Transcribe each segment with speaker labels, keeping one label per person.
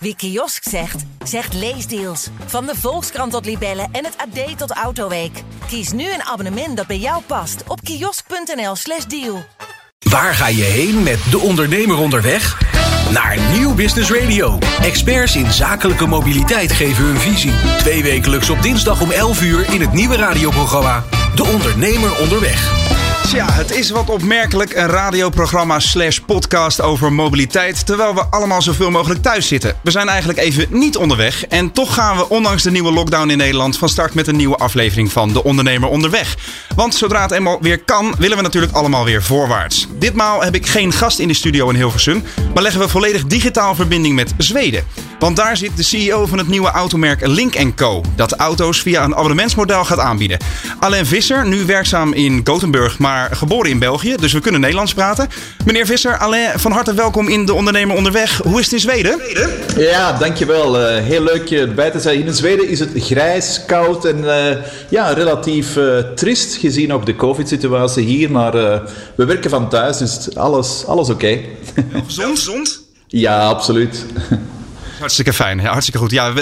Speaker 1: Wie kiosk zegt, zegt leesdeals. Van de Volkskrant tot Libellen en het AD tot Autoweek. Kies nu een abonnement dat bij jou past op kiosk.nl/slash deal.
Speaker 2: Waar ga je heen met de ondernemer onderweg? Naar Nieuw Business Radio. Experts in zakelijke mobiliteit geven hun visie. Twee wekelijks op dinsdag om 11 uur in het nieuwe radioprogramma De Ondernemer Onderweg.
Speaker 3: Tja, het is wat opmerkelijk een radioprogramma slash podcast over mobiliteit, terwijl we allemaal zoveel mogelijk thuis zitten. We zijn eigenlijk even niet onderweg en toch gaan we ondanks de nieuwe lockdown in Nederland van start met een nieuwe aflevering van De Ondernemer Onderweg. Want zodra het eenmaal weer kan, willen we natuurlijk allemaal weer voorwaarts. Ditmaal heb ik geen gast in de studio in Hilversum, maar leggen we volledig digitaal verbinding met Zweden. Want daar zit de CEO van het nieuwe automerk Link Co. Dat auto's via een abonnementsmodel gaat aanbieden. Alain Visser, nu werkzaam in Gothenburg, maar geboren in België. Dus we kunnen Nederlands praten. Meneer Visser, Alain, van harte welkom in De Ondernemer Onderweg. Hoe is het in Zweden?
Speaker 4: Ja, dankjewel. Uh, heel leuk je erbij te zijn. Hier in Zweden is het grijs, koud en uh, ja, relatief uh, trist gezien ook de COVID-situatie hier. Maar we werken van thuis, dus alles, alles oké. Okay.
Speaker 3: Gezond? Gezond?
Speaker 4: Ja, absoluut.
Speaker 3: Hartstikke fijn, hartstikke goed. Ja,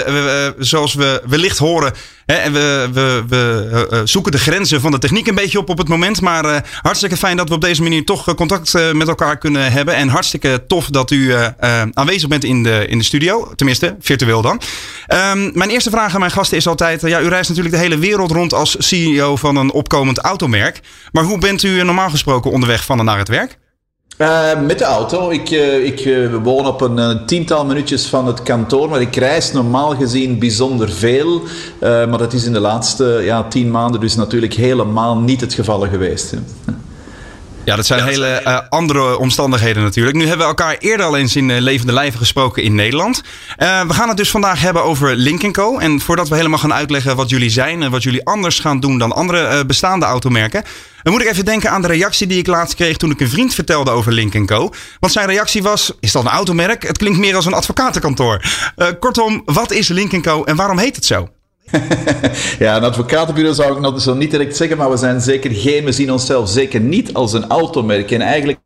Speaker 3: zoals we wellicht horen, hè, en we, we uh, zoeken de grenzen van de techniek een beetje op op het moment. Maar uh, hartstikke fijn dat we op deze manier toch contact met elkaar kunnen hebben. En hartstikke tof dat u aanwezig bent in de, in de studio. Tenminste, virtueel dan. Um, mijn eerste vraag aan mijn gasten is altijd: ja, u reist natuurlijk de hele wereld rond als CEO van een opkomend automerk. Maar hoe bent u normaal gesproken onderweg van en naar het werk?
Speaker 4: Uh, met de auto. Ik, uh, ik uh, woon op een tiental minuutjes van het kantoor, maar ik reis normaal gezien bijzonder veel. maar dat is in de laatste ja, tien maanden dus natuurlijk helemaal niet het geval geweest.
Speaker 3: Ja, dat zijn hele uh, andere omstandigheden natuurlijk. Nu hebben we elkaar eerder al eens in uh, levende lijven gesproken in Nederland. Uh, we gaan het dus vandaag hebben over Link Co. En voordat we helemaal gaan uitleggen wat jullie zijn en wat jullie anders gaan doen dan andere bestaande automerken, dan moet ik even denken aan de reactie die ik laatst kreeg toen ik een vriend vertelde over Link Co. Want zijn reactie was: is dat een automerk? Het klinkt meer als een advocatenkantoor. kortom, wat is Link Co en waarom heet het zo?
Speaker 4: ja, een advocatenbureau zou ik nog zo niet direct zeggen, maar we zijn zeker geen, we zien onszelf zeker niet als een automerk. En eigenlijk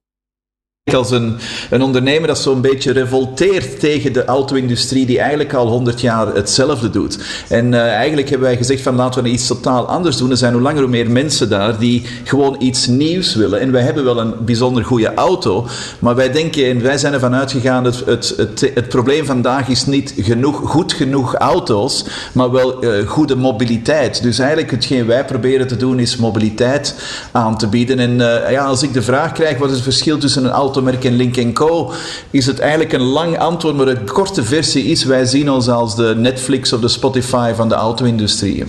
Speaker 4: als een, een ondernemer dat zo'n beetje revolteert tegen de auto-industrie die eigenlijk al 100 jaar hetzelfde doet. En uh, eigenlijk hebben wij gezegd van laten we iets totaal anders doen. Er zijn hoe langer hoe meer mensen daar die gewoon iets nieuws willen. En wij hebben wel een bijzonder goede auto, maar wij denken en wij zijn ervan uitgegaan dat het, het, het, probleem vandaag is niet genoeg, goed genoeg auto's, maar wel uh, goede mobiliteit. Dus eigenlijk hetgeen wij proberen te doen is mobiliteit aan te bieden. En uh, ja, als ik de vraag krijg wat is het verschil tussen een auto automerk en Link Co. is het eigenlijk een lang antwoord, maar de korte versie is: wij zien ons als de Netflix of de Spotify van de auto-industrie.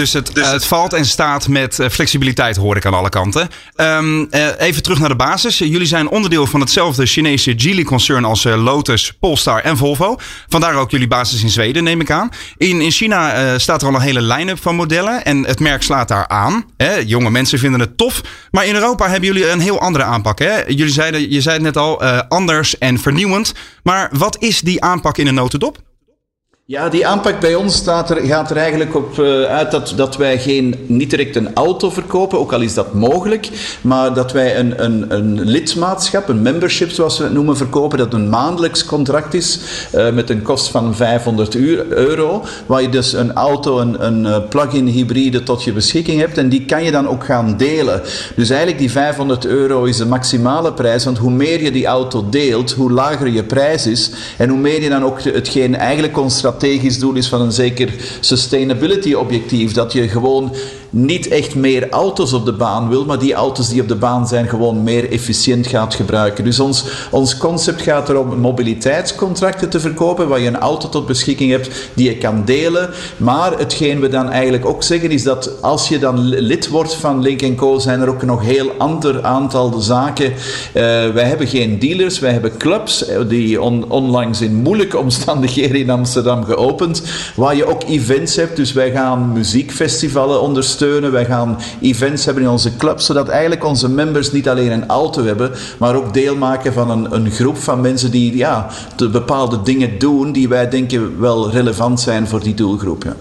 Speaker 3: Dus het, dus het valt en staat met eh, flexibiliteit, hoor ik aan alle kanten. Um, uh, even terug naar de basis. Jullie zijn onderdeel van hetzelfde Chinese Geely-concern als uh, Lotus, Polestar en Volvo. Vandaar ook jullie basis in Zweden, neem ik aan. In, in China staat er al een hele line-up van modellen en het merk slaat daar aan. Hè? Jonge mensen vinden het tof. Maar in Europa hebben jullie een heel andere aanpak. Hè? Jullie zeiden, je zei het net al, anders en vernieuwend. Maar wat is die aanpak in een notendop?
Speaker 4: Ja, die aanpak bij ons staat er, gaat er eigenlijk op uh, uit dat, dat wij geen, niet direct een auto verkopen, ook al is dat mogelijk, maar dat wij een, een, een lidmaatschap, een membership zoals we het noemen, verkopen, dat een maandelijks contract is uh, met een kost van 500 euro, waar je dus een auto, een, een eh, plug-in hybride tot je beschikking hebt en die kan je dan ook gaan delen. Dus eigenlijk die 500 euro is de maximale prijs, want hoe meer je die auto deelt, hoe lager je prijs is en hoe meer je dan ook hetgeen eigenlijk ons strategisch doel is van een zeker sustainability objectief. Dat je gewoon niet echt meer auto's op de baan wil, maar die auto's die op de baan zijn gewoon meer efficiënt gaat gebruiken. Dus ons, ons concept gaat erom mobiliteitscontracten te verkopen, waar je een auto tot beschikking hebt die je kan delen. Maar hetgeen we dan eigenlijk ook zeggen is dat als je dan lid wordt van Link Co, zijn er ook nog heel ander aantal zaken. Uh, wij hebben geen dealers, wij hebben clubs eh, die on, onlangs in moeilijke omstandigheden in Amsterdam geopend, waar je ook events hebt. Dus wij gaan muziekfestivalen ondersteunen wij gaan events hebben in onze club, zodat eigenlijk onze members niet alleen een auto hebben, maar ook deel maken van een, een groep van mensen die ja, de bepaalde dingen doen die wij denken wel relevant zijn voor die doelgroep. Ja.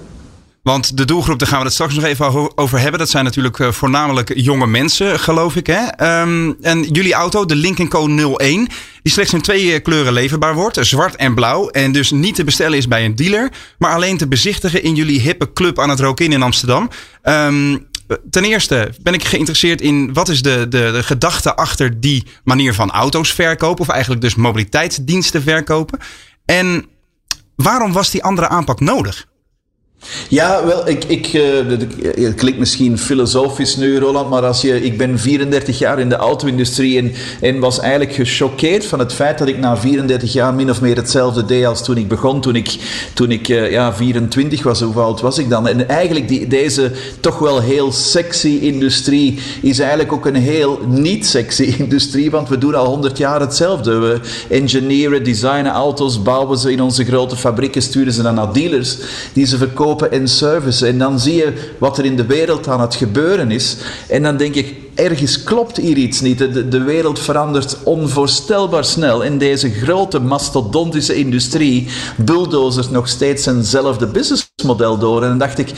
Speaker 3: Want de doelgroep, daar gaan we het straks nog even over hebben. Dat zijn natuurlijk eh, voornamelijk jonge mensen, geloof ik. Hè? Ehm, en jullie auto, de Lincoln Co 01, die slechts in twee eh, kleuren leverbaar wordt. Zwart en blauw. En dus niet te bestellen is bij een dealer. Maar alleen te bezichtigen in jullie hippe club aan het Rokin in Amsterdam. Um, ten eerste ben ik geïnteresseerd in wat is de, de, de gedachte achter die manier van auto's verkopen. Of eigenlijk dus mobiliteitsdiensten verkopen. En waarom was die andere aanpak nodig?
Speaker 4: Ja, wel, ik, ik, uh, het klinkt misschien filosofisch nu, Roland, maar als je, ik ben 34 jaar in de auto-industrie en, en was eigenlijk gechoqueerd van het feit dat ik na 34 jaar min of meer hetzelfde deed als toen ik begon, toen ik, toen ik uh, ja, 24 was. Hoe oud was ik dan? En eigenlijk die, deze toch wel heel sexy industrie is eigenlijk ook een heel niet sexy industrie, want we doen al 100 jaar hetzelfde. We engineeren, designen auto's, bouwen ze in onze grote fabrieken, sturen ze dan naar dealers die ze verkopen en service. En dan zie je wat er in de wereld aan het gebeuren is. En dan denk ik, ergens klopt hier iets niet. De, de wereld verandert onvoorstelbaar snel. In deze grote mastodontische industrie bulldozers nog steeds eenzelfde businessmodel door. En dan dacht ik,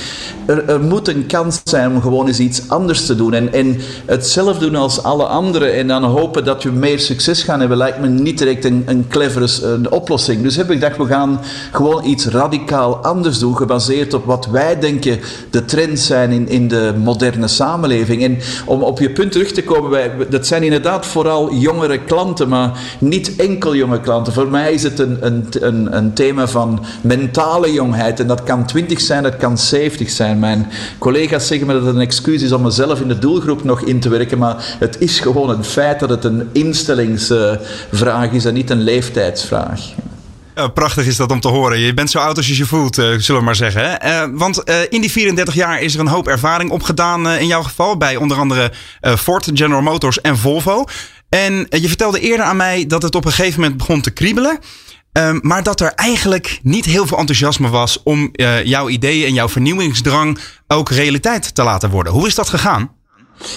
Speaker 4: er, er, moet een kans zijn om gewoon eens iets anders te doen. En, en hetzelfde doen als alle anderen en dan hopen dat we meer succes gaan hebben, lijkt me niet direct een, een clevere een oplossing. Dus heb ik gedacht, we gaan gewoon iets radicaal anders doen, gebaseerd op wat wij denken de trends zijn in, in de moderne samenleving. En om op je punt terug te komen, wij, dat zijn inderdaad vooral jongere klanten, maar niet enkel jonge klanten. Voor mij is het een, een, een, een thema van mentale jongheid. En dat kan 20 zijn, dat kan 70 zijn. Mijn collega's zeggen me dat het een excuus is om mezelf in de doelgroep nog in te werken, maar het is gewoon een feit dat het een instellingsvraag is en niet een leeftijdsvraag.
Speaker 3: Prachtig is dat om te horen. Je bent zo oud als je je voelt, uh, zullen we maar zeggen. Uh, want uh, in die 34 jaar is er een hoop ervaring opgedaan in jouw geval. Bij onder andere Ford, General Motors en Volvo. En je vertelde eerder aan mij dat het op een gegeven moment begon te kriebelen. Ehm, maar dat er eigenlijk niet heel veel enthousiasme was om jouw ideeën en jouw vernieuwingsdrang ook realiteit te laten worden. Hoe is dat gegaan?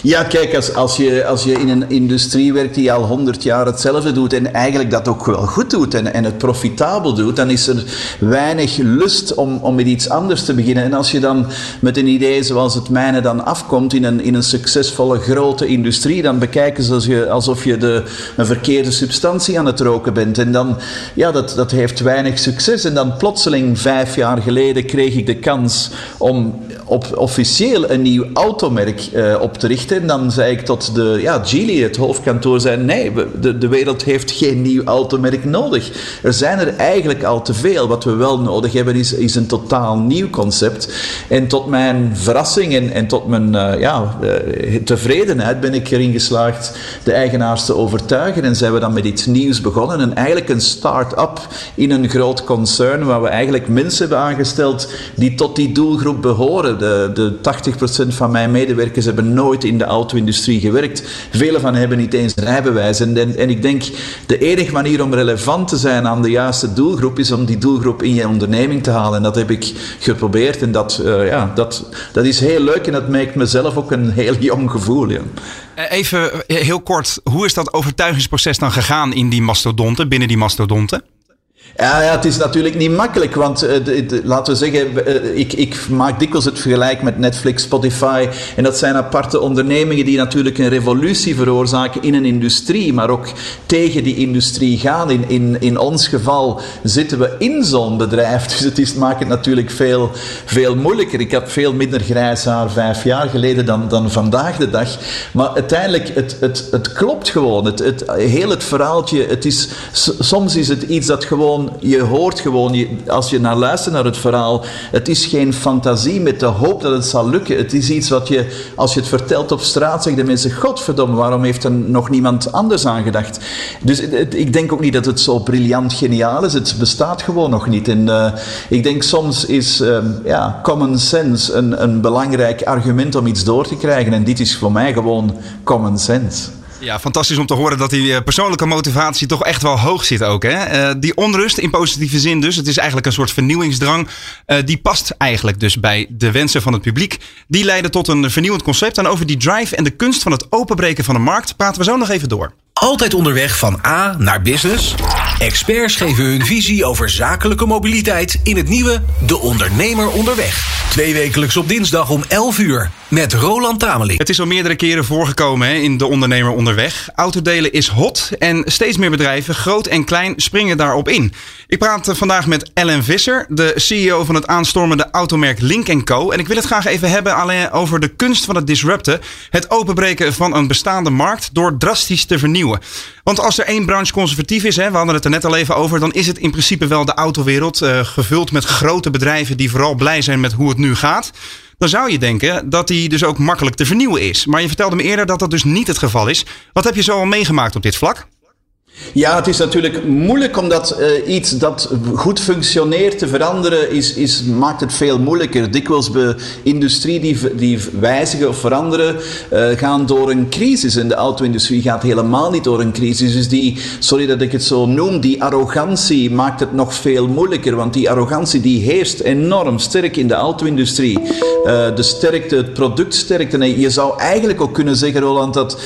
Speaker 4: Ja, kijk, als, je, als je in een industrie werkt die al honderd jaar hetzelfde doet en eigenlijk dat ook wel goed doet en, en het profitabel doet, dan is er weinig lust om, om met iets anders te beginnen. En als je dan met een idee zoals het mijne dan afkomt in een, in een succesvolle grote industrie, dan bekijken ze als je, alsof je de, een verkeerde substantie aan het roken bent. En dan, ja, dat, dat heeft weinig succes. En dan plotseling, vijf jaar geleden, kreeg ik de kans om op officieel een nieuw automerk uh, op te richten. En dan zei ik tot de, ja, Geely, het hoofdkantoor, zei nee, de, de wereld heeft geen nieuw automerk nodig. Er zijn er eigenlijk al te veel. Wat we wel nodig hebben is, is een totaal nieuw concept. En tot mijn verrassing en, en tot mijn uh, ja, uh, tevredenheid ben ik erin geslaagd de eigenaars te overtuigen. En zijn we dan met iets nieuws begonnen. En eigenlijk een start-up in een groot concern waar we eigenlijk mensen hebben aangesteld die tot die doelgroep behoren de, de 80% van mijn medewerkers hebben nooit in de auto-industrie gewerkt. Velen van hebben niet eens een rijbewijs. En, en, ik denk, de enige manier om relevant te zijn aan de juiste doelgroep is om die doelgroep in je onderneming te halen. En dat heb ik geprobeerd. En dat, uh, ja, dat, dat is heel leuk en dat maakt mezelf ook een heel jong gevoel. Ja.
Speaker 3: Eh, even heel kort, hoe is dat overtuigingsproces dan gegaan in die mastodonten, binnen die mastodonten?
Speaker 4: Ja, ja, het is natuurlijk niet makkelijk, want uh, laten we zeggen, uh, ik, ik, maak dikwijls het vergelijk met Netflix, Spotify. En dat zijn aparte ondernemingen die natuurlijk een revolutie veroorzaken in een industrie, maar ook tegen die industrie gaan. In, in, in ons geval zitten we in zo'n bedrijf, dus het is, maakt het natuurlijk veel, veel moeilijker. Ik heb veel minder grijs haar vijf jaar geleden dan, dan vandaag de dag. Maar uiteindelijk, het, het, het klopt gewoon. Het, het, heel het verhaaltje, het is, soms is het iets dat gewoon je hoort gewoon, als je naar luistert naar het verhaal, het is geen fantasie met de hoop dat het zal lukken. Het is iets wat je, als je het vertelt op straat, zeggen de mensen, godverdomme, waarom heeft er nog niemand anders aan gedacht? Dus ik denk ook niet dat het zo briljant geniaal is. Het bestaat gewoon nog niet. En uh, ik denk soms is uh, ja, common sense een, een belangrijk argument om iets door te krijgen. En dit is voor mij gewoon common sense.
Speaker 3: Ja, fantastisch om te horen dat die eh, persoonlijke motivatie toch echt wel hoog zit ook. Hè? Uh, die onrust in positieve zin dus. Het is eigenlijk een soort vernieuwingsdrang. Uh, die past eigenlijk dus bij de wensen van het publiek. Die leiden tot een vernieuwend concept. En over die drive en de kunst van het openbreken van de markt praten we zo nog even door.
Speaker 2: Altijd onderweg van A naar business? Experts geven hun visie over zakelijke mobiliteit in het nieuwe De Ondernemer Onderweg. Twee wekelijks op dinsdag om 11 uur met Roland Tameling.
Speaker 3: Het is al meerdere keren voorgekomen hè, in De Ondernemer Onderweg. Autodelen is hot en steeds meer bedrijven, groot en klein, springen daarop in. Ik praat vandaag met Ellen Visser, de CEO van het aanstormende automerk Link Co. En ik wil het graag even hebben alleen over de kunst van het disrupten. Het openbreken van een bestaande markt door drastisch te vernieuwen. Want als er één branche conservatief is, hè, we hadden het er net al even over, dan is het in principe wel de autowereld. Uh, gevuld met grote bedrijven die vooral blij zijn met hoe het nu gaat. Dan zou je denken dat die dus ook makkelijk te vernieuwen is. Maar je vertelde me eerder dat dat dus niet het geval is. Wat heb je zo al meegemaakt op dit vlak?
Speaker 4: Ja, het is natuurlijk moeilijk omdat uh, iets dat goed functioneert te veranderen is, is, maakt het veel moeilijker. Dikwijls bij industrie die, die wijzigen of veranderen uh, gaan door een crisis. En de auto-industrie gaat helemaal niet door een crisis. Dus die, sorry dat ik het zo noem, die arrogantie maakt het nog veel moeilijker. Want die arrogantie die heerst enorm sterk in de auto-industrie. Uh, de sterkte, het productsterkte. En je zou eigenlijk ook kunnen zeggen, Roland, dat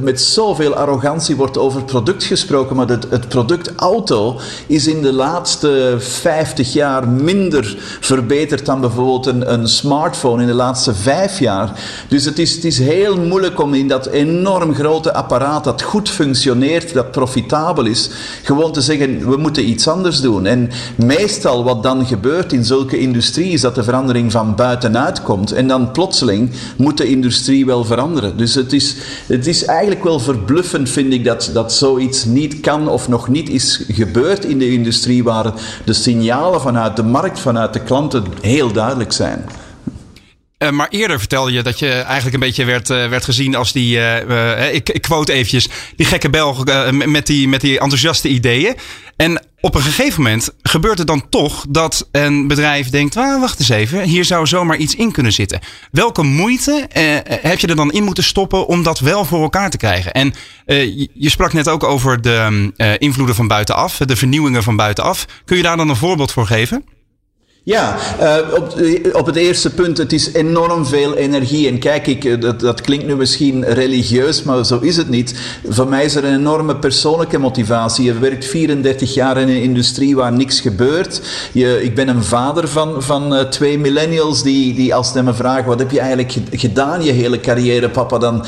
Speaker 4: met zoveel arrogantie wordt over product gesproken, maar het, het, product auto is in de laatste 50 jaar minder verbeterd dan bijvoorbeeld een, een smartphone in de laatste vijf jaar. Dus het is, het is heel moeilijk om in dat enorm grote apparaat dat goed functioneert, dat profitabel is, gewoon te zeggen we moeten iets anders doen. En meestal wat dan gebeurt in zulke industrie is dat de verandering van buitenuit komt en dan plotseling moet de industrie wel veranderen. Dus het is, het is eigenlijk wel verbluffend, vind ik, dat, dat zoiets niet kan of nog niet is gebeurd in de industrie waar de signalen vanuit de markt, vanuit de klanten heel duidelijk zijn.
Speaker 3: Uh, maar eerder vertelde je dat je eigenlijk een beetje werd, uh, werd gezien als die, uh, ik, ik quote eventjes, die gekke Belg met, die, met die enthousiaste ideeën. En op een gegeven moment gebeurt het dan toch dat een bedrijf denkt: ah, wacht eens even, hier zou zomaar iets in kunnen zitten. Welke moeite heb je er dan in moeten stoppen om dat wel voor elkaar te krijgen? En je sprak net ook over de invloeden van buitenaf, de vernieuwingen van buitenaf. Kun je daar dan een voorbeeld voor geven?
Speaker 4: Ja, uh, op, op, het eerste punt, het is enorm veel energie. En kijk, ik, eh, dat, dat, klinkt nu misschien religieus, maar zo is het niet. Voor mij is er een enorme persoonlijke motivatie. Je werkt 34 jaar in een industrie waar niks gebeurt. Je, ik ben een vader van, van twee millennials die, die als ze me vragen, wat heb je eigenlijk gedaan je hele carrière, papa? Dan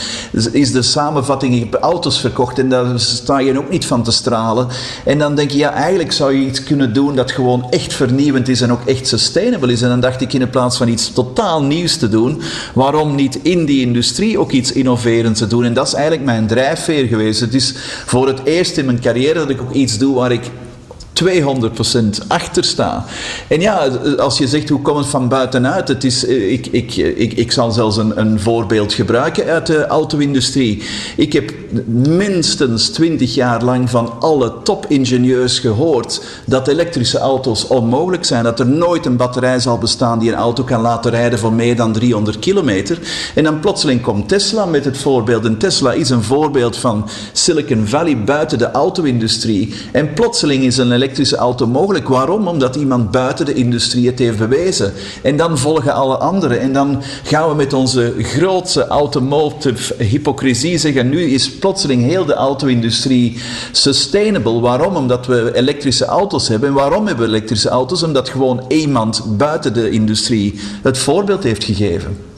Speaker 4: is de samenvatting, ik heb auto's verkocht en daar sta je ook niet van te stralen. En dan denk je, ja, eigenlijk zou je iets kunnen doen dat gewoon echt vernieuwend is en ook echt sustainable is. En dan dacht ik in plaats van iets totaal nieuws te doen, waarom niet in die industrie ook iets innoverends te doen? En dat is eigenlijk mijn drijfveer geweest. Het is voor het eerst in mijn carrière dat ik ook iets doe waar ik 200% achter sta. En ja, als je zegt hoe komt het van buitenuit, het is, eh, ik, ik, ik, ik zal zelfs een, een voorbeeld gebruiken uit de auto-industrie. Ik heb minstens 20 jaar lang van alle topingenieurs gehoord dat elektrische auto's onmogelijk zijn, dat er nooit een batterij zal bestaan die een auto kan laten rijden voor meer dan 300 kilometer. En dan plotseling komt Tesla met het voorbeeld. En Tesla is een voorbeeld van Silicon Valley buiten de auto-industrie. En plotseling is een elektrische auto mogelijk. Waarom? Omdat iemand buiten de industrie het heeft bewezen. En dan volgen alle anderen. En dan gaan we met onze grootste automotive hypocrisie zeggen: nu is plotseling heel de auto-industrie sustainable. Waarom? Omdat we elektrische auto's hebben. En waarom hebben we elektrische auto's? Omdat gewoon iemand buiten de industrie het voorbeeld heeft gegeven.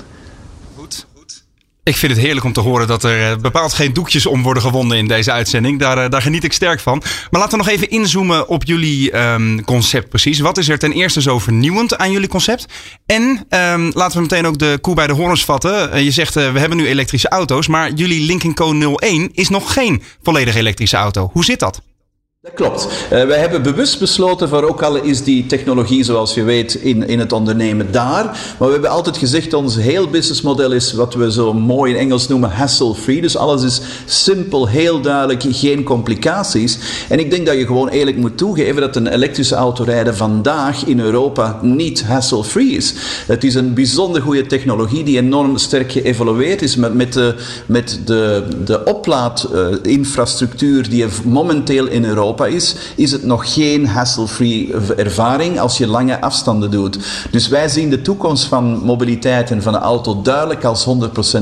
Speaker 3: Ik vind het heerlijk om te horen dat er eh, bepaald geen doekjes om worden gewonden in deze uitzending. Daar, eh, daar geniet ik sterk van. Maar laten we nog even inzoomen op jullie um, concept precies. Wat is er ten eerste zo vernieuwend aan jullie concept? En um, laten we meteen ook de koe bij de horens vatten. Uh, je zegt we hebben nu elektrische auto's, maar jullie Lincoln Co 01 is nog geen volledig elektrische auto. Hoe zit dat?
Speaker 4: Dat klopt. Uh, wij hebben bewust besloten, voor ook al is die technologie, zoals je weet, in, in het ondernemen daar. Maar we hebben altijd gezegd, ons heel businessmodel is wat we zo mooi in Engels noemen hassle-free. Dus alles is simpel, heel duidelijk, geen complicaties. En ik denk dat je gewoon eerlijk moet toegeven dat een elektrische auto rijden vandaag in Europa niet hassle-free is. Het is een bijzonder goede technologie die enorm sterk geëvolueerd is met, met de, met de, de oplaadinfrastructuur die je momenteel in Europa Is, is het nog geen hassle-free ervaring als je lange afstanden doet. Dus wij zien de toekomst van mobiliteit en van de auto duidelijk als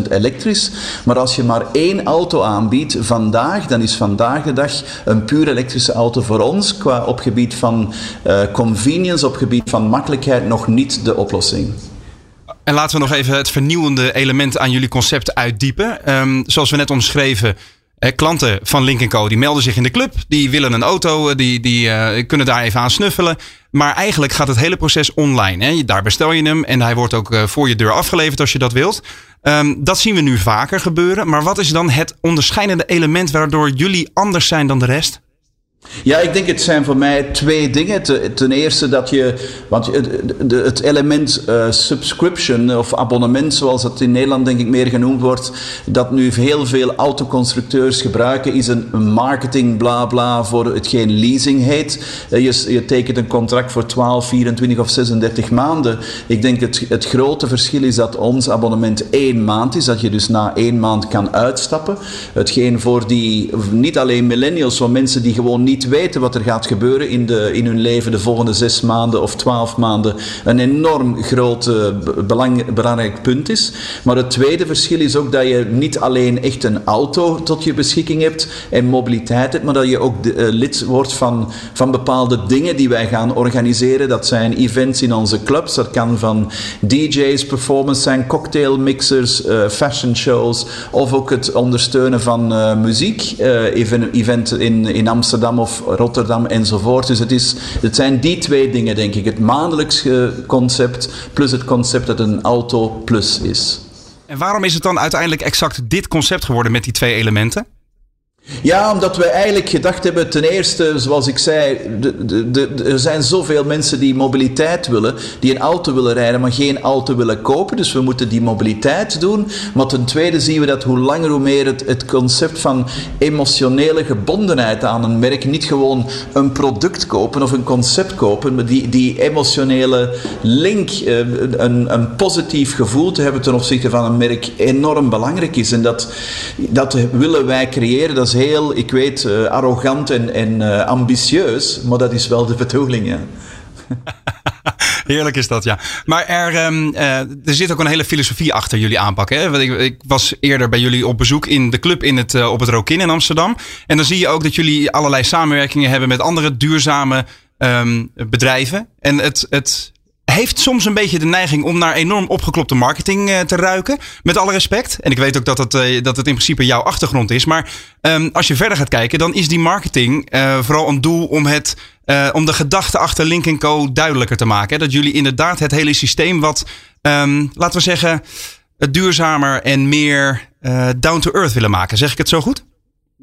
Speaker 4: 100% elektrisch. Maar als je maar één auto aanbiedt vandaag, dan is vandaag de dag een puur elektrische auto voor ons qua op gebied van uh, convenience, op gebied van makkelijkheid nog niet de oplossing.
Speaker 3: En laten we nog even het vernieuwende element aan jullie concept uitdiepen. Um, zoals we net omschreven, eh, klanten van Link Co. die melden zich in de club. Die willen een auto, eh, die, die uh, kunnen daar even aan snuffelen. Maar eigenlijk gaat het hele proces online. Hè? Daar bestel je hem en hij wordt ook uh, voor je deur afgeleverd als je dat wilt. Um, dat zien we nu vaker gebeuren. Maar wat is dan het onderscheidende element waardoor jullie anders zijn dan de rest?
Speaker 4: Ja, ik denk het zijn voor mij twee dingen. Ten eerste dat je, want het element uh, subscription of abonnement, zoals het in Nederland denk ik meer genoemd wordt, dat nu heel veel autoconstructeurs gebruiken, is een marketing bla bla voor hetgeen leasing heet. Uh, je, je tekent een contract voor 12, 24 of 36 maanden. Ik denk het, het grote verschil is dat ons abonnement één maand is, dat je dus na één maand kan uitstappen. Hetgeen voor die, niet alleen millennials, maar mensen die gewoon niet niet weten wat er gaat gebeuren in, de, in hun leven de volgende zes maanden of twaalf maanden een enorm groot uh, belang, belangrijk punt is. Maar het tweede verschil is ook dat je niet alleen echt een auto tot je beschikking hebt en mobiliteit hebt, maar dat je ook de, uh, lid wordt van, van bepaalde dingen die wij gaan organiseren. Dat zijn events in onze clubs, dat kan van DJ's, performance zijn, cocktailmixers, uh, fashion shows of ook het ondersteunen van muziek, even, event in, in Amsterdam of Rotterdam enzovoort. Dus het, is, het zijn die twee dingen, denk ik. Het maandelijks concept plus het concept dat een auto plus is.
Speaker 3: En waarom is het dan uiteindelijk exact dit concept geworden met die twee elementen?
Speaker 4: Ja, omdat we eigenlijk gedacht hebben, ten eerste, zoals ik zei, de, de, de, er zijn zoveel mensen die mobiliteit willen, die een auto willen rijden, maar geen auto willen kopen. Dus we moeten die mobiliteit doen. Maar ten tweede zien we dat hoe langer hoe meer het, het concept van emotionele gebondenheid aan een merk, niet gewoon een product kopen of een concept kopen, maar die, die emotionele link, eh, een, een positief gevoel te hebben ten opzichte van een merk, enorm belangrijk is. En dat, dat willen wij creëren. Dat is heel, ik weet, uh, arrogant en, en uh, ambitieus, maar dat is wel de bedoeling, ja.
Speaker 3: Heerlijk is dat, ja. Maar er, um, uh, er zit ook een hele filosofie achter jullie aanpak. Ik, ik, was eerder bij jullie op bezoek in de club in het, op het Rokin in Amsterdam. En dan zie je ook dat jullie allerlei samenwerkingen hebben met andere duurzame um, bedrijven. En het, het heeft soms een beetje de neiging om naar enorm opgeklopte marketing uh, te ruiken. Met alle respect. En ik weet ook dat het, uh, dat het in principe jouw achtergrond is. Maar um, als je verder gaat kijken, dan is die marketing uh, vooral een doel om, het, om de gedachte achter Link Co. duidelijker te maken. Dat jullie inderdaad het hele systeem wat, um, laten we zeggen, duurzamer en meer down to earth willen maken. Zeg ik het zo goed?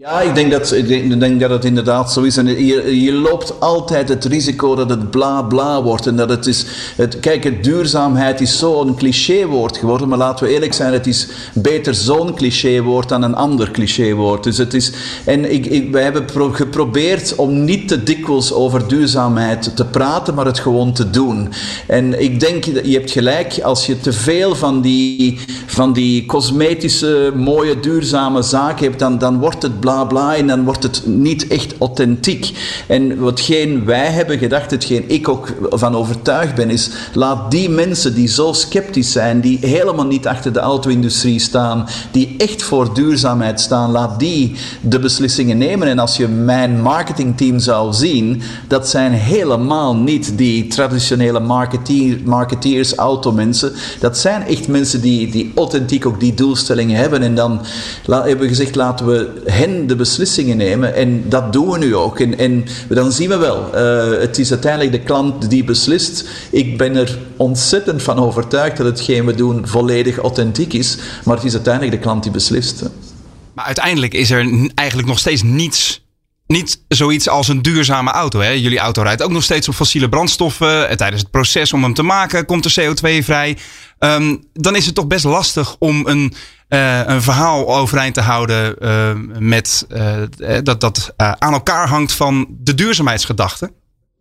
Speaker 4: Ja, ik denk, dat, ik denk dat het inderdaad zo is. En je, loopt altijd het risico dat het bla bla wordt. En dat het is. Het, kijk, duurzaamheid is zo'n clichéwoord geworden. Maar laten we eerlijk zijn, het is beter zo'n clichéwoord dan een ander clichéwoord. Dus het is. En ik, wij hebben pro, geprobeerd om niet te dikwijls over duurzaamheid te praten, maar het gewoon te doen. En ik denk, je hebt gelijk, als je te veel van die, van die cosmetische, mooie, duurzame zaken hebt, dan, dan wordt het bla en dan wordt het niet echt authentiek. En watgeen wij hebben gedacht, hetgeen ik ook van overtuigd ben, is laat die mensen die zo sceptisch zijn, die helemaal niet achter de auto-industrie staan, die echt voor duurzaamheid staan, laat die de beslissingen nemen. En als je mijn marketingteam zou zien, dat zijn helemaal niet die traditionele marketeer, marketeers, automensen. Dat zijn echt mensen die, die authentiek ook die doelstellingen hebben. En dan hebben we gezegd, laten we hen de beslissingen nemen. En dat doen we nu ook. En, en dan zien we wel, uh, het is uiteindelijk de klant die beslist. Ik ben er ontzettend van overtuigd dat hetgeen we doen volledig authentiek is. Maar het is uiteindelijk de klant die beslist.
Speaker 3: Maar uiteindelijk is er eigenlijk nog steeds niets niet zoiets als een duurzame auto. Hè? Jullie auto rijdt ook nog steeds op fossiele brandstoffen. En tijdens het proces om hem te maken komt er CO2 vrij. Um, dan is het toch best lastig om een uh, een verhaal overeind te houden uh, met, dat, dat aan elkaar hangt van de duurzaamheidsgedachte?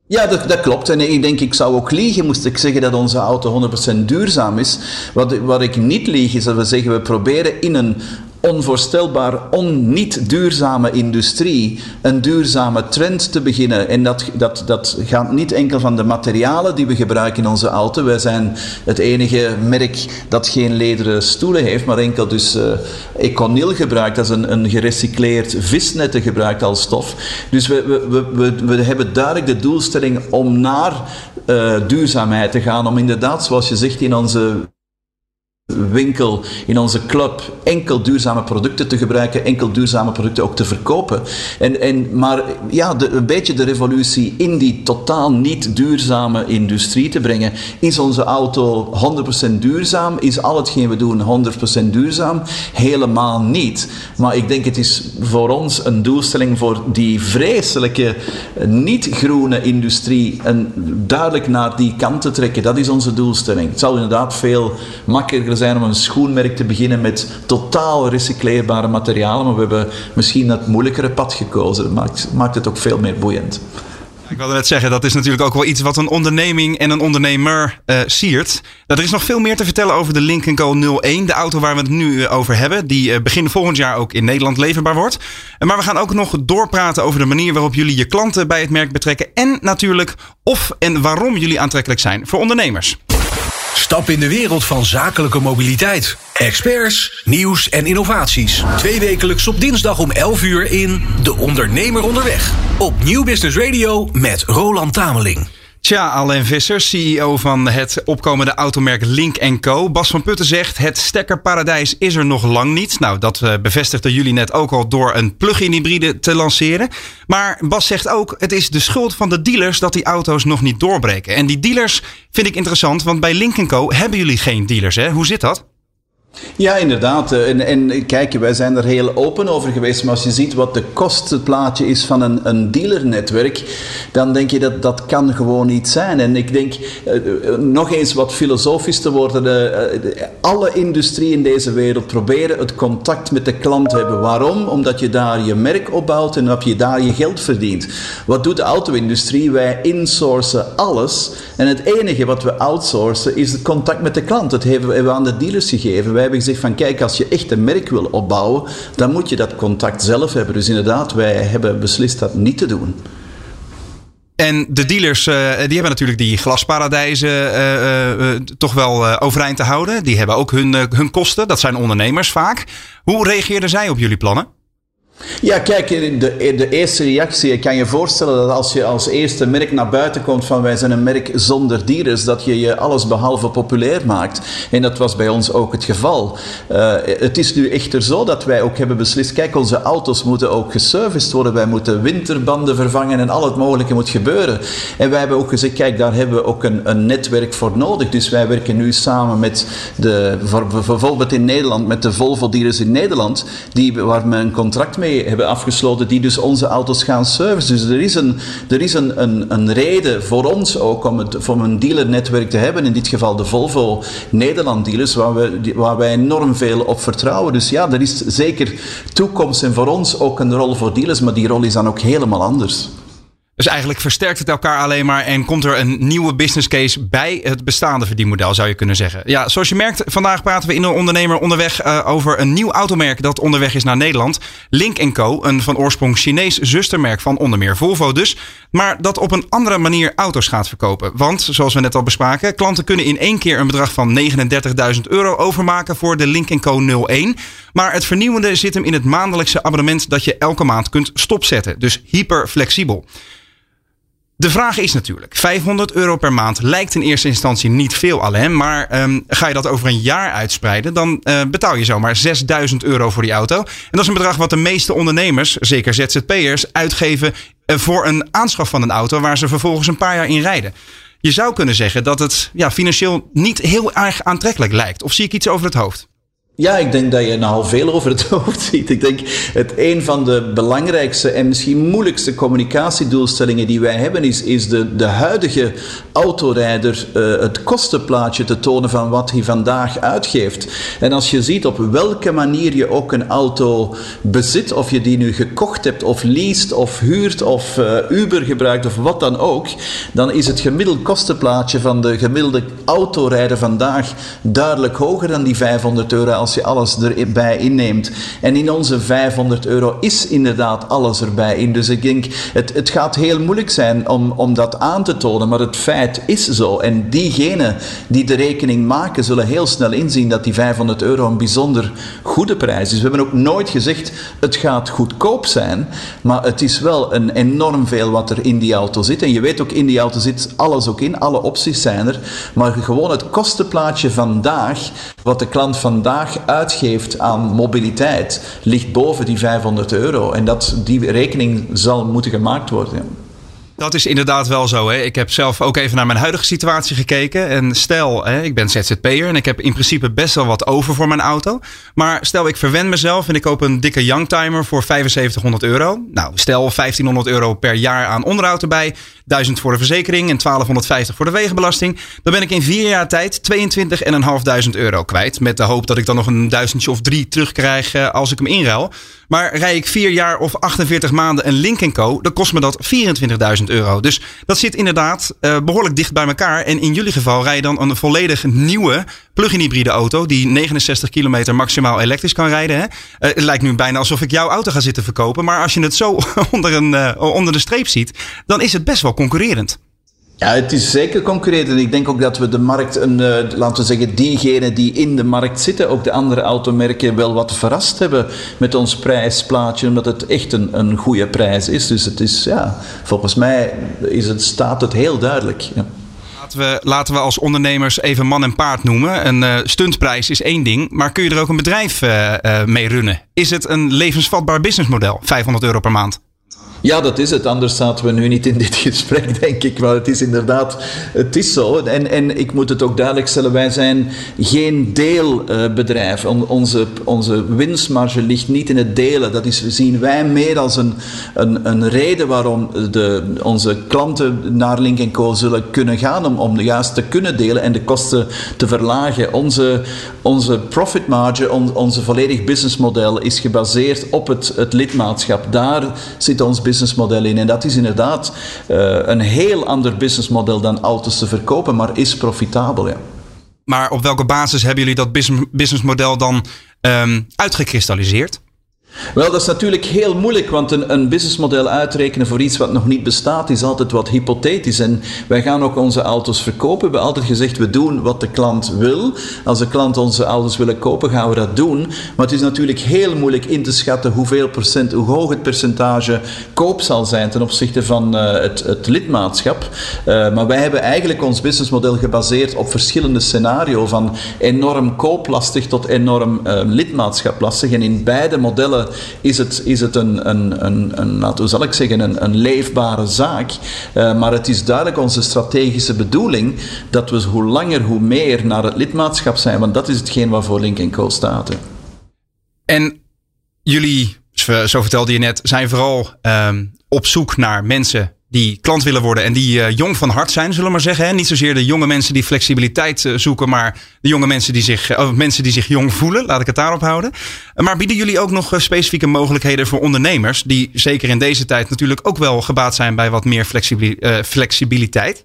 Speaker 4: Ja, dat, dat, klopt. En ik denk, ik zou ook liegen moest ik zeggen dat onze auto 100% duurzaam is. Wat, wat ik niet lieg is dat we zeggen, we proberen in een onvoorstelbaar on-niet duurzame industrie een duurzame trend te beginnen. En dat, dat, dat gaat niet enkel van de materialen die we gebruiken in onze auto. Wij zijn het enige merk dat geen lederen stoelen heeft, maar enkel dus uh, Econil gebruikt. Dat is een, een gerecycleerd visnetten gebruikt als stof. Dus we, we, we, we hebben duidelijk de doelstelling om naar uh, duurzaamheid te gaan. Om inderdaad, zoals je zegt, in onze winkel, in onze club, enkel duurzame producten te gebruiken, enkel duurzame producten ook te verkopen. En, en, maar ja, de, een beetje de revolutie in die totaal niet duurzame industrie te brengen. Is onze auto 100% duurzaam? Is al hetgeen we doen 100% duurzaam? Helemaal niet. Maar ik denk het is voor ons een doelstelling voor die vreselijke niet-groene industrie en duidelijk naar die kant te trekken. Dat is onze doelstelling. Het zal inderdaad veel makkelijker zijn om een schoenmerk te beginnen met totaal recycleerbare materialen, maar we hebben misschien het moeilijkere pad gekozen. Dat maakt, maakt het ook veel meer boeiend.
Speaker 3: Ik wilde net zeggen, dat is natuurlijk ook wel iets wat een onderneming en een ondernemer uh, siert. Nou, er is nog veel meer te vertellen over de Link Co 01, de auto waar we het nu eh, over hebben. Die uh, begin volgend jaar ook in Nederland leverbaar wordt. Maar we gaan ook nog doorpraten over de manier waarop jullie je klanten bij het merk betrekken. En natuurlijk of en waarom jullie aantrekkelijk zijn voor ondernemers.
Speaker 2: Stap in de wereld van zakelijke mobiliteit. Experts, nieuws en innovaties. Twee wekelijks op dinsdag om 11 uur in De Ondernemer Onderweg. Op Nieuw Business Radio met Roland Tameling.
Speaker 3: Tja, Alain Visser, CEO van het opkomende automerk Link Co. Bas van Putten zegt: het stekkerparadijs is er nog lang niet. Nou, dat eh, bevestigden jullie net ook al door een plug-in hybride te lanceren. Maar Bas zegt ook: het is de schuld van de dealers dat die auto's nog niet doorbreken. En die dealers vind ik interessant, want bij Link Co hebben jullie geen dealers, hè? Hoe zit dat?
Speaker 4: Ja, inderdaad. En, en kijk, wij zijn er heel open over geweest. Maar als je ziet wat de kostenplaatje is van een, een dealernetwerk, dan denk je dat dat kan gewoon niet zijn. En ik denk, eh, nog eens wat filosofisch te worden, alle industrie in deze wereld proberen het contact met de klant te hebben. Waarom? Omdat je daar je merk opbouwt en dat je daar je geld verdient. Wat doet de auto-industrie? Wij insourcen alles. En het enige wat we outsourcen is het contact met de klant. Dat hebben we aan de dealers gegeven hebben gezegd van kijk, als je echt een merk wil opbouwen, dan moet je dat contact zelf hebben. Dus inderdaad, wij hebben beslist dat niet te doen.
Speaker 3: En de dealers uh, die hebben natuurlijk die glasparadijzen uh, uh, toch wel overeind te houden. Die hebben ook hun, hun kosten. Dat zijn ondernemers vaak. Hoe reageerden zij op jullie plannen?
Speaker 4: Ja, kijk, de, de eerste reactie, je kan je voorstellen dat als je als eerste merk naar buiten komt van wij zijn een merk zonder dieren, dat je je alles behalve populair maakt. En dat was bij ons ook het geval. Uh, het is nu echter zo dat wij ook hebben beslist, kijk, onze auto's moeten ook geserviced worden, wij moeten winterbanden vervangen en al het mogelijke moet gebeuren. En wij hebben ook gezegd, kijk, daar hebben we ook een, een netwerk voor nodig. Dus wij werken nu samen met de, bijvoorbeeld in Nederland, met de Volvo dealers in Nederland, die, waar we een contract mee hebben afgesloten, die dus onze auto's gaan servicen. Dus er is een, er is een, een, een reden voor ons ook om, het, om een dealernetwerk te hebben. In dit geval de Volvo Nederland dealers, waar, we, waar wij enorm veel op vertrouwen. Dus ja, er is zeker toekomst en voor ons ook een rol voor dealers, maar die rol is dan ook helemaal anders.
Speaker 3: Dus eigenlijk versterkt het elkaar alleen maar en komt er een nieuwe business case bij het bestaande verdienmodel, zou je kunnen zeggen. Ja, zoals je merkt, vandaag praten we in een ondernemer onderweg uh, over een nieuw automerk dat onderweg is naar Nederland. Link Co, een van oorsprong Chinees zustermerk van onder meer Volvo dus, maar dat op een andere manier auto's gaat verkopen. Want, zoals we net al bespraken, klanten kunnen in één keer een bedrag van 39.000 euro overmaken voor de Link Co 01. Maar het vernieuwende zit hem in het maandelijkse abonnement dat je elke maand kunt stopzetten. Dus hyper flexibel. De vraag is natuurlijk, 500 euro per maand lijkt in eerste instantie niet veel alleen. Maar um, ga je dat over een jaar uitspreiden, dan uh, betaal je zomaar 6000 euro voor die auto. En dat is een bedrag wat de meeste ondernemers, zeker ZZP'ers, uitgeven uh, voor een aanschaf van een auto waar ze vervolgens een paar jaar in rijden. Je zou kunnen zeggen dat het ja, financieel niet heel erg aantrekkelijk lijkt. Of zie ik iets over het hoofd?
Speaker 4: Ja, ik denk dat je nogal veel over het hoofd ziet. Ik denk het een van de belangrijkste en misschien moeilijkste communicatiedoelstellingen die wij hebben, is, is de, de huidige autorijder uh, het kostenplaatje te tonen van wat hij vandaag uitgeeft. En als je ziet op welke manier je ook een auto bezit, of je die nu gekocht hebt, of leest, of huurt, of uh, Uber gebruikt, of wat dan ook, dan is het gemiddeld kostenplaatje van de gemiddelde autorijder vandaag duidelijk hoger dan die 500 euro als je alles erbij inneemt. En in onze 500 euro is inderdaad alles erbij in. Dus ik denk, het, het gaat heel moeilijk zijn om, om dat aan te tonen, maar het feit is zo. En diegenen die de rekening maken, zullen heel snel inzien dat die 500 euro een bijzonder goede prijs is. We hebben ook nooit gezegd, het gaat goedkoop zijn, maar het is wel een enorm veel wat er in die auto zit. En je weet ook, in die auto zit alles ook in, alle opties zijn er. Maar gewoon het kostenplaatje vandaag, wat de klant vandaag uitgeeft aan mobiliteit, ligt boven die 500 euro. En dat, die rekening zal moeten gemaakt worden.
Speaker 3: Dat is inderdaad wel zo. Hè. Ik heb zelf ook even naar mijn huidige situatie gekeken. En stel, hè, ik ben ZZP'er en ik heb in principe best wel wat over voor mijn auto. Maar stel, ik verwen mezelf en ik koop een dikke Youngtimer voor 7500 euro. Nou, stel 1500 euro per jaar aan onderhoud erbij. 1000 voor de verzekering en 1250 voor de wegenbelasting. Dan ben ik in vier jaar tijd 22.500 euro kwijt. Met de hoop dat ik dan nog een duizendje of drie terugkrijg eh, als ik hem inruil. Maar rij ik vier jaar of 48 maanden een Link Co, dan kost me dat 24.000 euro. Dus dat zit inderdaad uh, behoorlijk dicht bij elkaar. En in jullie geval rij je dan een volledig nieuwe plug-in hybride auto die 69 kilometer maximaal elektrisch kan rijden. Hè? Uh, het lijkt nu bijna alsof ik jouw auto ga zitten verkopen. Maar als je het zo onder, een, onder de streep ziet, dan is het best wel concurrerend.
Speaker 4: Ja, het is zeker concurrerend. En ik denk ook dat we de markt, een, uh, laten we zeggen, diegenen die in de markt zitten, ook de andere automerken, wel wat verrast hebben met ons prijsplaatje, omdat het echt een, een goede prijs is. Dus het is, ja, volgens mij is het, staat het heel duidelijk. Ja.
Speaker 3: Laten we, laten we als ondernemers even man en paard noemen. Een uh, stuntprijs is één ding, maar kun je er ook een bedrijf uh, mee runnen? Is het een levensvatbaar businessmodel, 500 euro per maand?
Speaker 4: Ja, dat is het. Anders zaten we nu niet in dit gesprek, denk ik. Maar het is inderdaad, het is zo. En, en ik moet het ook duidelijk stellen, wij zijn geen deelbedrijf. On, onze, onze winstmarge ligt niet in het delen. Dat is, zien wij meer als een, een, een reden waarom de, onze klanten naar Link Co zullen kunnen gaan om, om juist te kunnen delen en de kosten te verlagen. Onze, onze profit marge, on, onze volledig businessmodel is gebaseerd op het, het lidmaatschap. Daar zit ons businessmodel in. En dat is inderdaad uh, een heel ander businessmodel dan auto's te verkopen, maar is profitabel. Ja.
Speaker 3: Maar op welke basis hebben jullie dat businessmodel dan um, uitgekristalliseerd?
Speaker 4: Wel, dat is natuurlijk heel moeilijk, want een, een businessmodel uitrekenen voor iets wat nog niet bestaat is altijd wat hypothetisch. En wij gaan ook onze auto's verkopen. We hebben altijd gezegd, we doen wat de klant wil. Als de klant onze auto's willen kopen, gaan we dat doen. Maar het is natuurlijk heel moeilijk in te schatten hoeveel procent, hoe hoog het percentage koop zal zijn ten opzichte van uh, het, het, lidmaatschap. Uh, maar wij hebben eigenlijk ons businessmodel gebaseerd op verschillende scenario's, van enorm kooplastig tot enorm uh, lidmaatschaplastig. En in beide modellen is het, is het een, een, een, een zal ik zeggen, een, een leefbare zaak. Uh, maar het is duidelijk onze strategische bedoeling dat we hoe langer hoe meer naar het lidmaatschap zijn, want dat is hetgeen waarvoor Link Co staat.
Speaker 3: En jullie, zo vertelde je net, zijn vooral um, op zoek naar mensen die klant willen worden en die uh, jong van hart zijn, zullen we maar zeggen. Hè? Niet zozeer de jonge mensen die flexibiliteit uh, zoeken, maar de jonge mensen die zich, uh, mensen die zich jong voelen. Laat ik het daarop houden. maar bieden jullie ook nog specifieke mogelijkheden voor ondernemers, die zeker in deze tijd natuurlijk ook wel gebaat zijn bij wat meer flexibiliteit?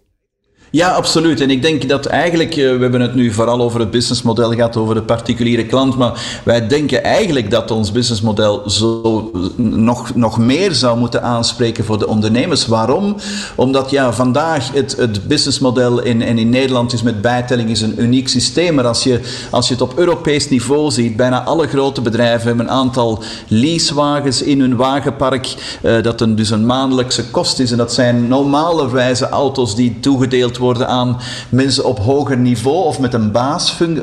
Speaker 4: Ja, absoluut. En ik denk dat eigenlijk, we hebben het nu vooral over het businessmodel gehad, over de particuliere klant, maar wij denken eigenlijk dat ons businessmodel zo nog, nog meer zou moeten aanspreken voor de ondernemers. Waarom? Omdat ja, vandaag het, het businessmodel in, en in Nederland is met bijtelling is een uniek systeem, maar als je, als je het op Europees niveau ziet, bijna alle grote bedrijven hebben een aantal leasewagens in hun wagenpark, uh, dat een, dus een maandelijkse kost is. En dat zijn normale wijze auto's die toegedeeld worden aan mensen op hoger niveau of met een,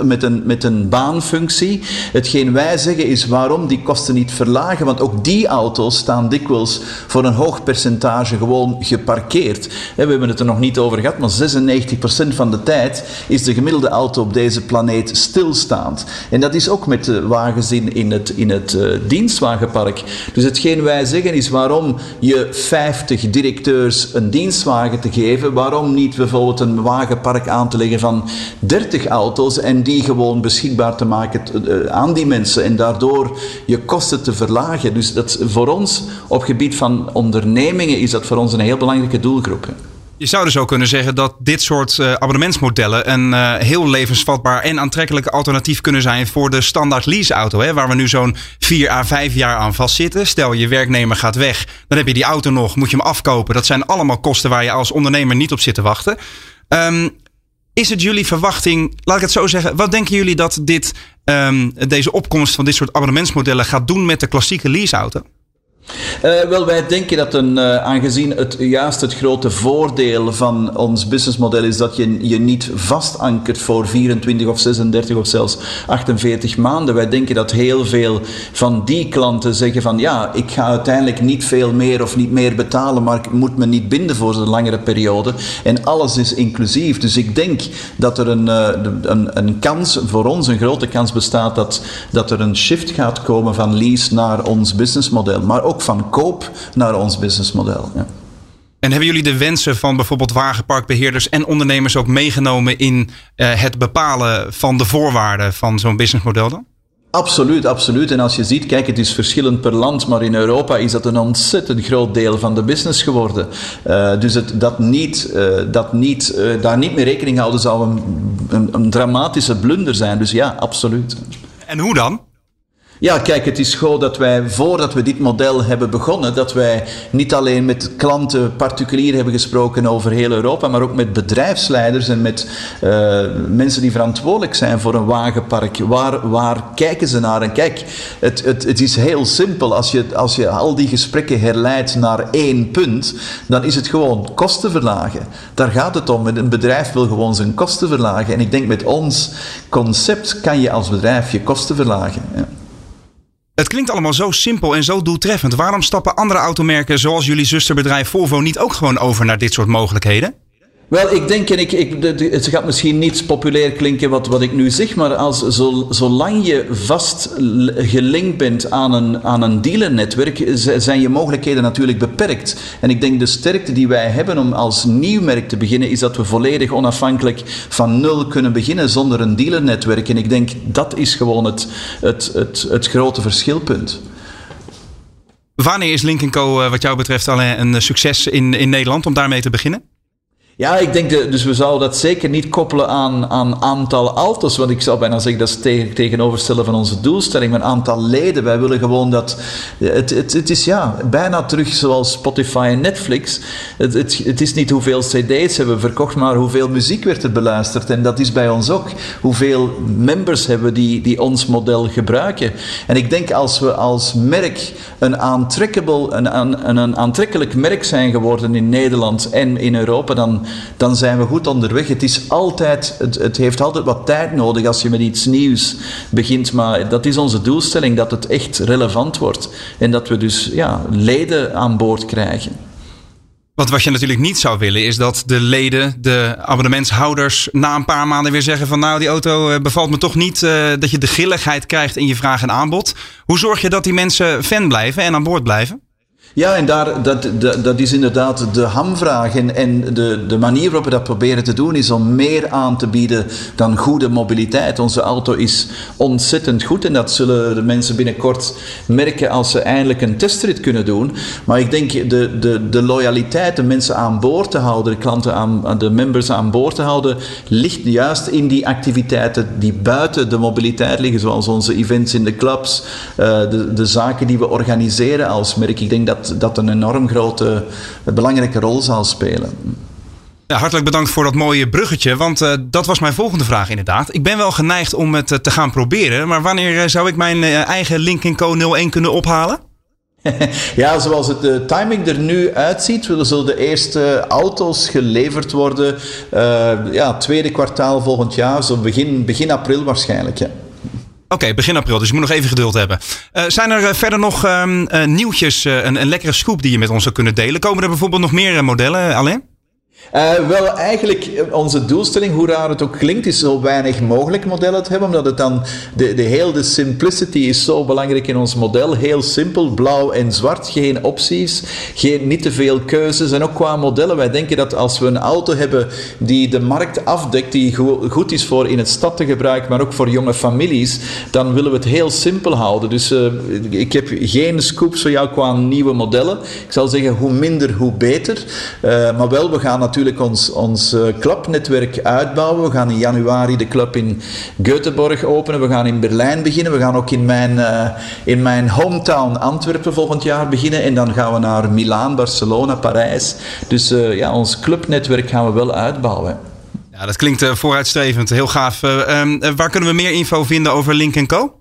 Speaker 4: met een, met een baanfunctie. Hetgeen wij zeggen is waarom die kosten niet verlagen, want ook die auto's staan dikwijls voor een hoog percentage gewoon geparkeerd. We hebben het er nog niet over gehad, maar 96% van de tijd is de gemiddelde auto op deze planeet stilstaand. En dat is ook met de wagens in, in het, uh, dienstwagenpark. Dus hetgeen wij zeggen is waarom je 50 directeurs een dienstwagen te geven, waarom niet bijvoorbeeld een wagenpark aan te leggen van 30 auto's en die gewoon beschikbaar te maken aan die mensen en daardoor je kosten te verlagen. Dus dat voor ons op gebied van ondernemingen is dat voor ons een heel belangrijke doelgroep.
Speaker 3: Je zou dus ook kunnen zeggen dat dit soort uh, abonnementsmodellen een uh, heel levensvatbaar en aantrekkelijk alternatief kunnen zijn voor de standaard leaseauto. Hè, waar we nu zo'n 4 à 5 jaar aan vastzitten. Stel je werknemer gaat weg, dan heb je die auto nog, moet je hem afkopen. Dat zijn allemaal kosten waar je als ondernemer niet op zit te wachten. Um, is het jullie verwachting, laat ik het zo zeggen, wat denken jullie dat dit, um, deze opkomst van dit soort abonnementsmodellen gaat doen met de klassieke leaseauto?
Speaker 4: Uh, wel, wij denken dat een, uh, aangezien het juist het grote voordeel van ons businessmodel is dat je je niet vastankert voor 24 of 36 of zelfs 48 maanden. Wij denken dat heel veel van die klanten zeggen van ja, ik ga uiteindelijk niet veel meer of niet meer betalen, maar ik moet me niet binden voor een langere periode. En alles is inclusief. Dus ik denk dat er een, uh, een, een kans, voor ons een grote kans bestaat dat, dat er een shift gaat komen van lease naar ons businessmodel. Maar ook van koop naar ons businessmodel. Ja.
Speaker 3: En hebben jullie de wensen van bijvoorbeeld wagenparkbeheerders en ondernemers ook meegenomen in uh, het bepalen van de voorwaarden van zo'n businessmodel dan?
Speaker 4: Absoluut, absoluut. En als je ziet, kijk, het is verschillend per land, maar in Europa is dat een ontzettend groot deel van de business geworden. Uh, dus het, dat niet, uh, dat niet, uh, daar niet mee rekening houden zou een, een, een dramatische blunder zijn. Dus ja, absoluut.
Speaker 3: En hoe dan?
Speaker 4: Ja, kijk, het is gewoon dat wij, voordat we dit model hebben begonnen, dat wij niet alleen met klanten particulier hebben gesproken over heel Europa, maar ook met bedrijfsleiders en met uh, mensen die verantwoordelijk zijn voor een wagenpark. Waar, waar kijken ze naar? En kijk, het, het, het is heel simpel. Als je, als je al die gesprekken herleidt naar één punt, dan is het gewoon kosten verlagen. Daar gaat het om. Een bedrijf wil gewoon zijn kosten verlagen. En ik denk met ons concept kan je als bedrijf je kosten verlagen. Ja.
Speaker 3: Het klinkt allemaal zo simpel en zo doeltreffend. Waarom stappen andere automerken zoals jullie zusterbedrijf Volvo niet ook gewoon over naar dit soort mogelijkheden?
Speaker 4: Wel, ik denk, en ik, ik, het gaat misschien niet populair klinken wat, wat ik nu zeg, maar als, zo, zolang je vast gelinkt bent aan een, aan een dealernetwerk, zijn je mogelijkheden natuurlijk beperkt. En ik denk de sterkte die wij hebben om als nieuw merk te beginnen, is dat we volledig onafhankelijk van nul kunnen beginnen zonder een dealernetwerk. En ik denk dat is gewoon het, het, het, het grote verschilpunt.
Speaker 3: Wanneer is Link Co. wat jou betreft al een succes in, in Nederland om daarmee te beginnen?
Speaker 4: Ja, ik denk, de, dus we zouden dat zeker niet koppelen aan, aan aantal auto's, want ik zou bijna zeggen dat is tegen, tegenoverstellen van onze doelstelling, maar aantal leden. Wij willen gewoon dat, het, het, het is ja, bijna terug zoals Spotify en Netflix. Het, het, het is niet hoeveel cd's hebben we verkocht, maar hoeveel muziek werd er beluisterd. En dat is bij ons ook. Hoeveel members hebben die, die ons model gebruiken. En ik denk als we als merk een, aantrekkable, een, een, een aantrekkelijk merk zijn geworden in Nederland en in Europa, dan dan zijn we goed onderweg. Het, is altijd, het, het heeft altijd wat tijd nodig als je met iets nieuws begint. Maar dat is onze doelstelling, dat het echt relevant wordt. En dat we dus ja, leden aan boord krijgen.
Speaker 3: Want wat je natuurlijk niet zou willen is dat de leden, de abonnementshouders, na een paar maanden weer zeggen van nou die auto eh, bevalt me toch niet. Uh, dat je de grilligheid krijgt in je vraag en aanbod. Hoe zorg je dat die mensen fan blijven en aan boord blijven?
Speaker 4: Ja, en daar, dat, dat, is inderdaad de hamvraag. En, en de, de manier waarop we dat proberen te doen is om meer aan te bieden dan goede mobiliteit. Onze auto is ontzettend goed en dat zullen de mensen binnenkort merken als ze eindelijk een testrit kunnen doen. Maar ik denk de, de, de loyaliteit, de mensen aan boord te houden, de klanten aan, de members aan boord te houden, ligt juist in die activiteiten die buiten de mobiliteit liggen, zoals onze events in de clubs, uh, de, de zaken die we organiseren als merk. Ik denk dat dat, een enorm grote, belangrijke rol zal spelen.
Speaker 3: Ja, hartelijk bedankt voor dat mooie bruggetje, want uh, dat was mijn volgende vraag inderdaad. Ik ben wel geneigd om het uh, te gaan proberen, maar wanneer uh, zou ik mijn eigen Link Co 01 kunnen ophalen?
Speaker 4: ja, zoals het de timing er nu uitziet, zullen de eerste auto's geleverd worden. ja, tweede kwartaal volgend jaar, zo begin, begin april waarschijnlijk. Ja.
Speaker 3: Oké, begin april, dus je moet nog even geduld hebben. Uh, zijn er uh, verder nog uh, nieuwtjes, een, een, lekkere scoop die je met ons zou kunnen delen? Komen er bijvoorbeeld nog meer modellen alleen?
Speaker 4: Uh, wel, eigenlijk onze doelstelling, hoe raar het ook klinkt, is zo weinig mogelijk modellen te hebben, omdat het dan, de, de heel de simplicity is zo belangrijk in ons model. Heel simpel, blauw en zwart, geen opties, geen, niet te veel keuzes. En ook qua modellen, wij denken dat als we een auto hebben die de markt afdekt, die go goed is voor in het stad te gebruiken, maar ook voor jonge families, dan willen we het heel simpel houden. Dus uh, ik heb geen scoop voor jou qua nieuwe modellen. Ik zal zeggen, hoe minder, hoe beter. Maar wel, we gaan natuurlijk natuurlijk ons, ons clubnetwerk uitbouwen. We gaan in januari de club in Göteborg openen. We gaan in Berlijn beginnen. We gaan ook in mijn, in mijn hometown Antwerpen volgend jaar beginnen. En dan gaan we naar Milaan, Barcelona, Parijs. Dus ja, ons clubnetwerk gaan we wel uitbouwen.
Speaker 3: Ja, dat klinkt vooruitstrevend. Heel gaaf. Ehm, waar kunnen we meer info vinden over Link Co?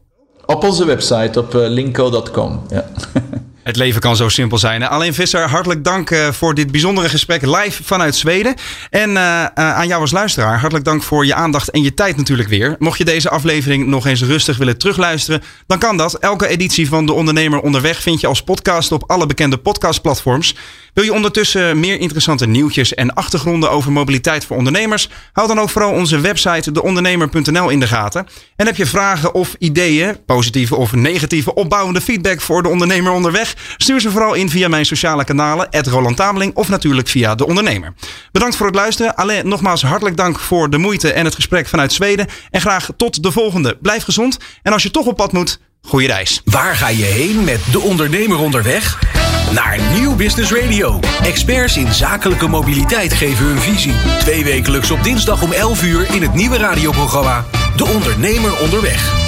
Speaker 4: Op onze website, op linko.com. Ja.
Speaker 3: Het leven kan zo simpel zijn. Alleen Visser, hartelijk dank eh, voor dit bijzondere gesprek live vanuit Zweden. En uh, aan jou als luisteraar, hartelijk dank voor je aandacht en je tijd natuurlijk weer. Mocht je deze aflevering nog eens rustig willen terugluisteren, dan kan dat. Elke editie van De Ondernemer Onderweg vind je als podcast op alle bekende podcastplatforms. Wil je ondertussen meer interessante nieuwtjes en achtergronden over mobiliteit voor ondernemers? Houd dan ook vooral onze website deondernemer.nl in de gaten. En heb je vragen of ideeën, positieve of negatieve opbouwende feedback voor de ondernemer onderweg? Stuur ze vooral in via mijn sociale kanalen, Roland Tameling of natuurlijk via De Ondernemer. Bedankt voor het luisteren. Alleen nogmaals hartelijk dank voor de moeite en het gesprek vanuit Zweden. En graag tot de volgende. Blijf gezond. En als je toch op pad moet, goede reis.
Speaker 2: Waar ga je heen met De Ondernemer onderweg? Naar Nieuw Business Radio. Experts in zakelijke mobiliteit geven hun visie. Twee wekelijks op dinsdag om 11 uur in het nieuwe radioprogramma De Ondernemer onderweg.